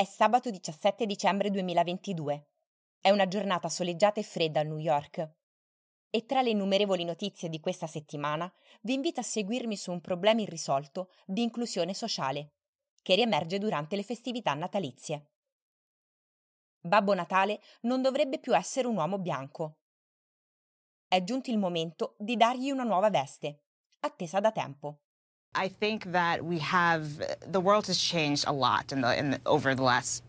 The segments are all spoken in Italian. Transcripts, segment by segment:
È sabato 17 dicembre 2022. È una giornata soleggiata e fredda a New York. E tra le innumerevoli notizie di questa settimana vi invito a seguirmi su un problema irrisolto di inclusione sociale, che riemerge durante le festività natalizie. Babbo Natale non dovrebbe più essere un uomo bianco. È giunto il momento di dargli una nuova veste, attesa da tempo. I think that we have the world has changed a lot in the, in the, over the last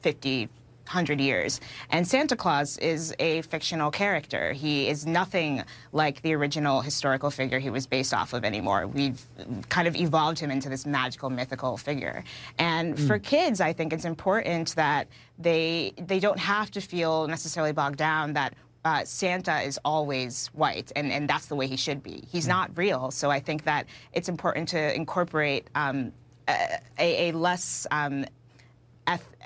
50 100 years. And Santa Claus is a fictional character. He is nothing like the original historical figure he was based off of anymore. We've kind of evolved him into this magical, mythical figure. And mm. for kids, I think it's important that they they don't have to feel necessarily bogged down that uh, Santa is always white, and, and that's the way he should be. He's mm. not real, so I think that it's important to incorporate um, a, a, less um,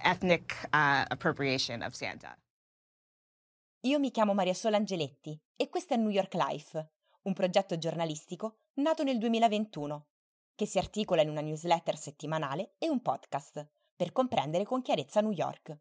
ethnic uh, appropriation of Santa. Io mi chiamo Maria Sola Angeletti e questo è New York Life, un progetto giornalistico nato nel 2021, che si articola in una newsletter settimanale e un podcast per comprendere con chiarezza New York.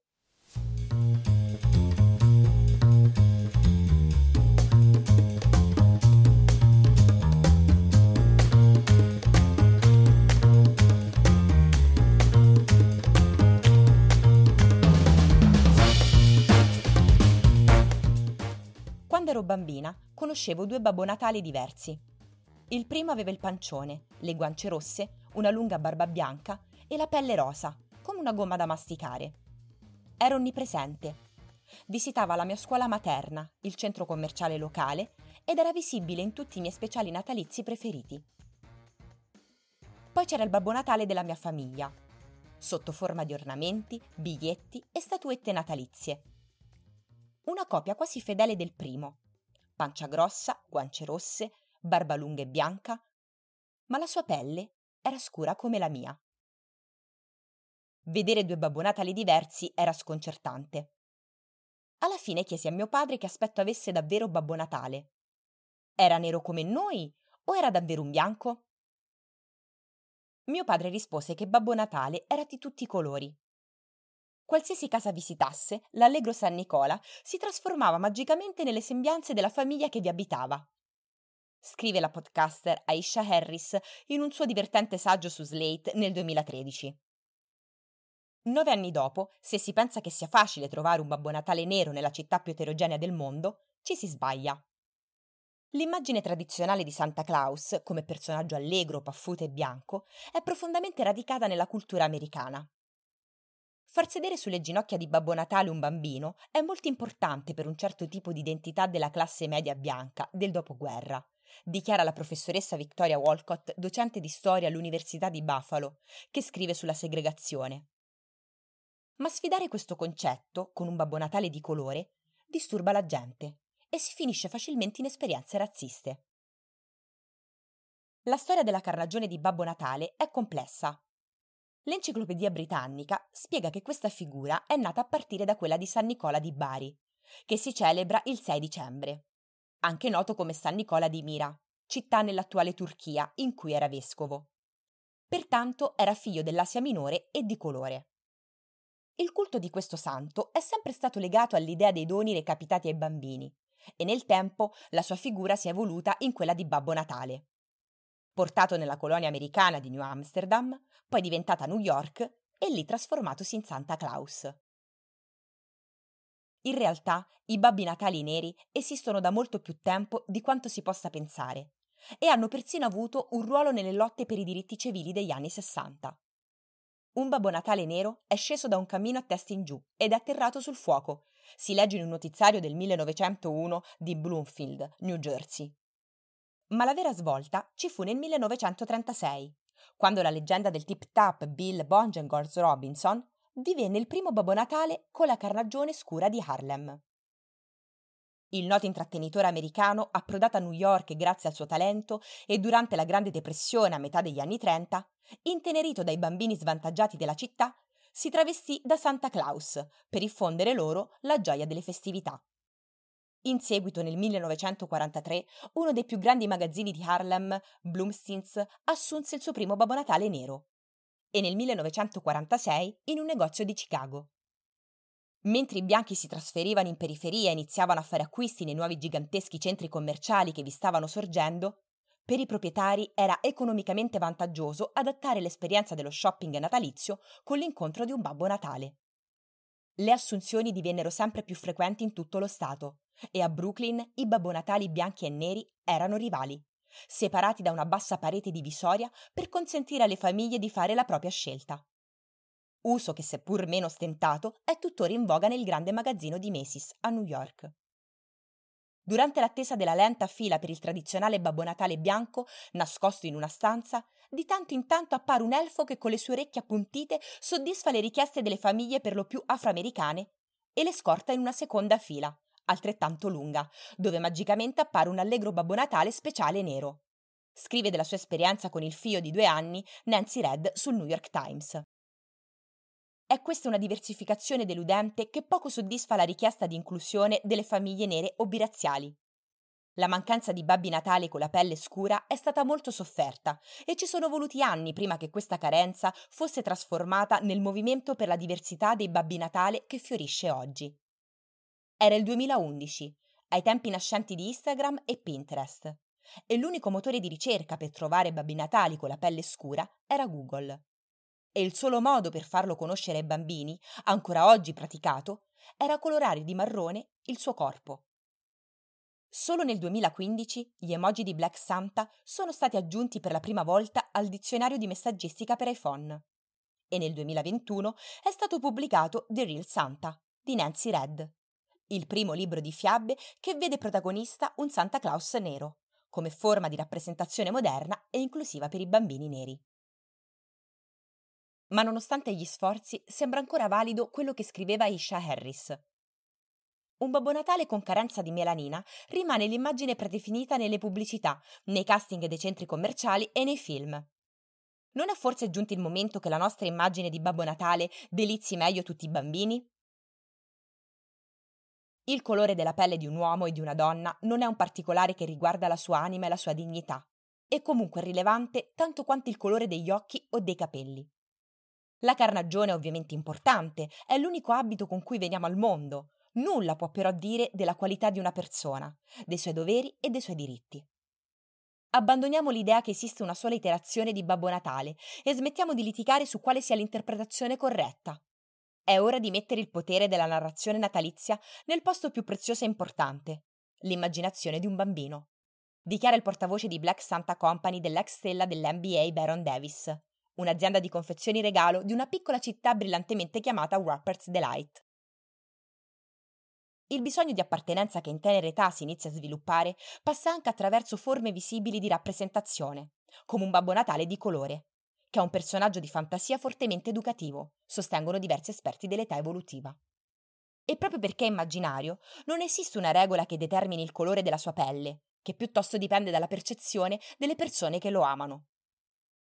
Bambina conoscevo due Babbo Natale diversi. Il primo aveva il pancione, le guance rosse, una lunga barba bianca e la pelle rosa, come una gomma da masticare. Era onnipresente. Visitava la mia scuola materna, il centro commerciale locale ed era visibile in tutti i miei speciali natalizi preferiti. Poi c'era il Babbo Natale della mia famiglia, sotto forma di ornamenti, biglietti e statuette natalizie una copia quasi fedele del primo. Pancia grossa, guance rosse, barba lunga e bianca, ma la sua pelle era scura come la mia. Vedere due Babbo diversi era sconcertante. Alla fine chiesi a mio padre che aspetto avesse davvero Babbo Natale. Era nero come noi o era davvero un bianco? Mio padre rispose che Babbo Natale era di tutti i colori, Qualsiasi casa visitasse, l'allegro San Nicola si trasformava magicamente nelle sembianze della famiglia che vi abitava. Scrive la podcaster Aisha Harris in un suo divertente saggio su Slate nel 2013. Nove anni dopo, se si pensa che sia facile trovare un Babbo Natale nero nella città più eterogenea del mondo, ci si sbaglia. L'immagine tradizionale di Santa Claus, come personaggio allegro, paffuto e bianco, è profondamente radicata nella cultura americana. Far sedere sulle ginocchia di Babbo Natale un bambino è molto importante per un certo tipo di identità della classe media bianca del dopoguerra, dichiara la professoressa Victoria Walcott, docente di storia all'Università di Buffalo, che scrive sulla segregazione. Ma sfidare questo concetto con un Babbo Natale di colore disturba la gente e si finisce facilmente in esperienze razziste. La storia della carnagione di Babbo Natale è complessa L'Enciclopedia Britannica spiega che questa figura è nata a partire da quella di San Nicola di Bari, che si celebra il 6 dicembre, anche noto come San Nicola di Mira, città nell'attuale Turchia in cui era vescovo. Pertanto era figlio dell'Asia minore e di colore. Il culto di questo santo è sempre stato legato all'idea dei doni recapitati ai bambini e nel tempo la sua figura si è evoluta in quella di Babbo Natale portato nella colonia americana di New Amsterdam, poi diventata New York e lì trasformatosi in Santa Claus. In realtà i babbi natali neri esistono da molto più tempo di quanto si possa pensare e hanno persino avuto un ruolo nelle lotte per i diritti civili degli anni Sessanta. Un Babbo Natale nero è sceso da un cammino a testa in giù ed è atterrato sul fuoco, si legge in un notiziario del 1901 di Bloomfield, New Jersey. Ma la vera svolta ci fu nel 1936, quando la leggenda del tip-tap Bill Bongengors Robinson divenne il primo Babbo Natale con la carnagione scura di Harlem. Il noto intrattenitore americano, approdato a New York grazie al suo talento e durante la Grande Depressione a metà degli anni 30, intenerito dai bambini svantaggiati della città, si travestì da Santa Claus per diffondere loro la gioia delle festività. In seguito, nel 1943, uno dei più grandi magazzini di Harlem, Bloomsteins, assunse il suo primo Babbo Natale nero. e nel 1946 in un negozio di Chicago. Mentre i bianchi si trasferivano in periferia e iniziavano a fare acquisti nei nuovi giganteschi centri commerciali che vi stavano sorgendo, per i proprietari era economicamente vantaggioso adattare l'esperienza dello shopping natalizio con l'incontro di un Babbo Natale. Le assunzioni divennero sempre più frequenti in tutto lo Stato e a Brooklyn i Babbo Natali bianchi e neri erano rivali, separati da una bassa parete divisoria per consentire alle famiglie di fare la propria scelta. Uso che, seppur meno stentato, è tuttora in voga nel grande magazzino di Macy's a New York. Durante l'attesa della lenta fila per il tradizionale Babbo Natale bianco, nascosto in una stanza, di tanto in tanto appare un elfo che con le sue orecchie appuntite soddisfa le richieste delle famiglie per lo più afroamericane e le scorta in una seconda fila, altrettanto lunga, dove magicamente appare un allegro Babbo Natale speciale nero. Scrive della sua esperienza con il figlio di due anni Nancy Red sul New York Times. È questa una diversificazione deludente che poco soddisfa la richiesta di inclusione delle famiglie nere o biraziali. La mancanza di babbi natali con la pelle scura è stata molto sofferta e ci sono voluti anni prima che questa carenza fosse trasformata nel movimento per la diversità dei babbi natale che fiorisce oggi. Era il 2011, ai tempi nascenti di Instagram e Pinterest, e l'unico motore di ricerca per trovare babbi natali con la pelle scura era Google e il solo modo per farlo conoscere ai bambini, ancora oggi praticato, era colorare di marrone il suo corpo. Solo nel 2015 gli emoji di Black Santa sono stati aggiunti per la prima volta al dizionario di messaggistica per iPhone. E nel 2021 è stato pubblicato The Real Santa di Nancy Red, il primo libro di fiabe che vede protagonista un Santa Claus nero, come forma di rappresentazione moderna e inclusiva per i bambini neri. Ma nonostante gli sforzi, sembra ancora valido quello che scriveva Isha Harris. Un Babbo Natale con carenza di melanina rimane l'immagine predefinita nelle pubblicità, nei casting dei centri commerciali e nei film. Non è forse giunto il momento che la nostra immagine di Babbo Natale delizi meglio tutti i bambini? Il colore della pelle di un uomo e di una donna non è un particolare che riguarda la sua anima e la sua dignità. È comunque rilevante tanto quanto il colore degli occhi o dei capelli. La carnagione è ovviamente importante, è l'unico abito con cui veniamo al mondo. Nulla può però dire della qualità di una persona, dei suoi doveri e dei suoi diritti. Abbandoniamo l'idea che esiste una sola iterazione di Babbo Natale e smettiamo di litigare su quale sia l'interpretazione corretta. È ora di mettere il potere della narrazione natalizia nel posto più prezioso e importante, l'immaginazione di un bambino. Dichiara il portavoce di Black Santa Company dell'ex stella dell'NBA Baron Davis un'azienda di confezioni regalo di una piccola città brillantemente chiamata Wrapper's Delight. Il bisogno di appartenenza che in tenera età si inizia a sviluppare passa anche attraverso forme visibili di rappresentazione, come un Babbo Natale di colore, che è un personaggio di fantasia fortemente educativo, sostengono diversi esperti dell'età evolutiva. E proprio perché è immaginario, non esiste una regola che determini il colore della sua pelle, che piuttosto dipende dalla percezione delle persone che lo amano.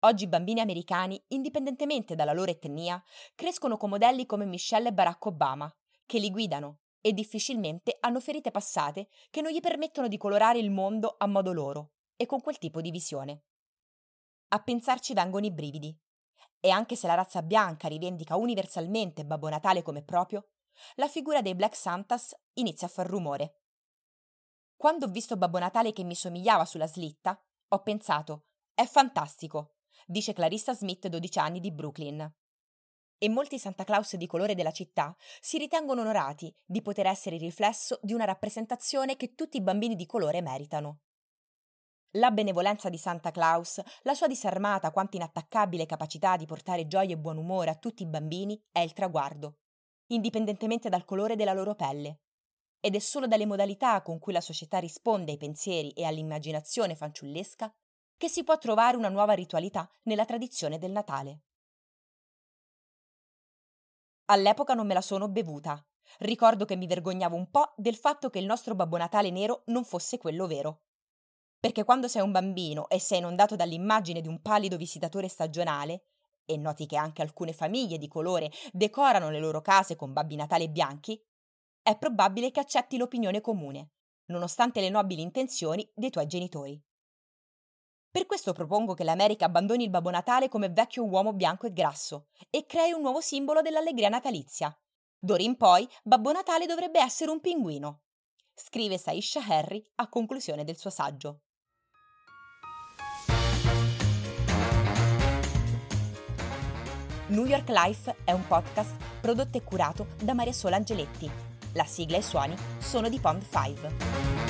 Oggi i bambini americani, indipendentemente dalla loro etnia, crescono con modelli come Michelle e Barack Obama, che li guidano e difficilmente hanno ferite passate che non gli permettono di colorare il mondo a modo loro e con quel tipo di visione. A pensarci vengono i brividi. E anche se la razza bianca rivendica universalmente Babbo Natale come proprio, la figura dei Black Santas inizia a far rumore. Quando ho visto Babbo Natale che mi somigliava sulla slitta, ho pensato: è fantastico, dice Clarissa Smith, 12 anni, di Brooklyn. E molti Santa Claus di colore della città si ritengono onorati di poter essere il riflesso di una rappresentazione che tutti i bambini di colore meritano. La benevolenza di Santa Claus, la sua disarmata quanto inattaccabile capacità di portare gioia e buon umore a tutti i bambini è il traguardo, indipendentemente dal colore della loro pelle. Ed è solo dalle modalità con cui la società risponde ai pensieri e all'immaginazione fanciullesca che si può trovare una nuova ritualità nella tradizione del Natale. All'epoca non me la sono bevuta. Ricordo che mi vergognavo un po' del fatto che il nostro Babbo Natale nero non fosse quello vero. Perché quando sei un bambino e sei inondato dall'immagine di un pallido visitatore stagionale, e noti che anche alcune famiglie di colore decorano le loro case con Babbi Natale bianchi, è probabile che accetti l'opinione comune, nonostante le nobili intenzioni dei tuoi genitori. Per questo propongo che l'America abbandoni il Babbo Natale come vecchio uomo bianco e grasso e crei un nuovo simbolo dell'allegria natalizia. D'ora in poi Babbo Natale dovrebbe essere un pinguino. Scrive Saisha Harry a conclusione del suo saggio. New York Life è un podcast prodotto e curato da Maria Sola Angeletti. La sigla e i suoni sono di Pond 5.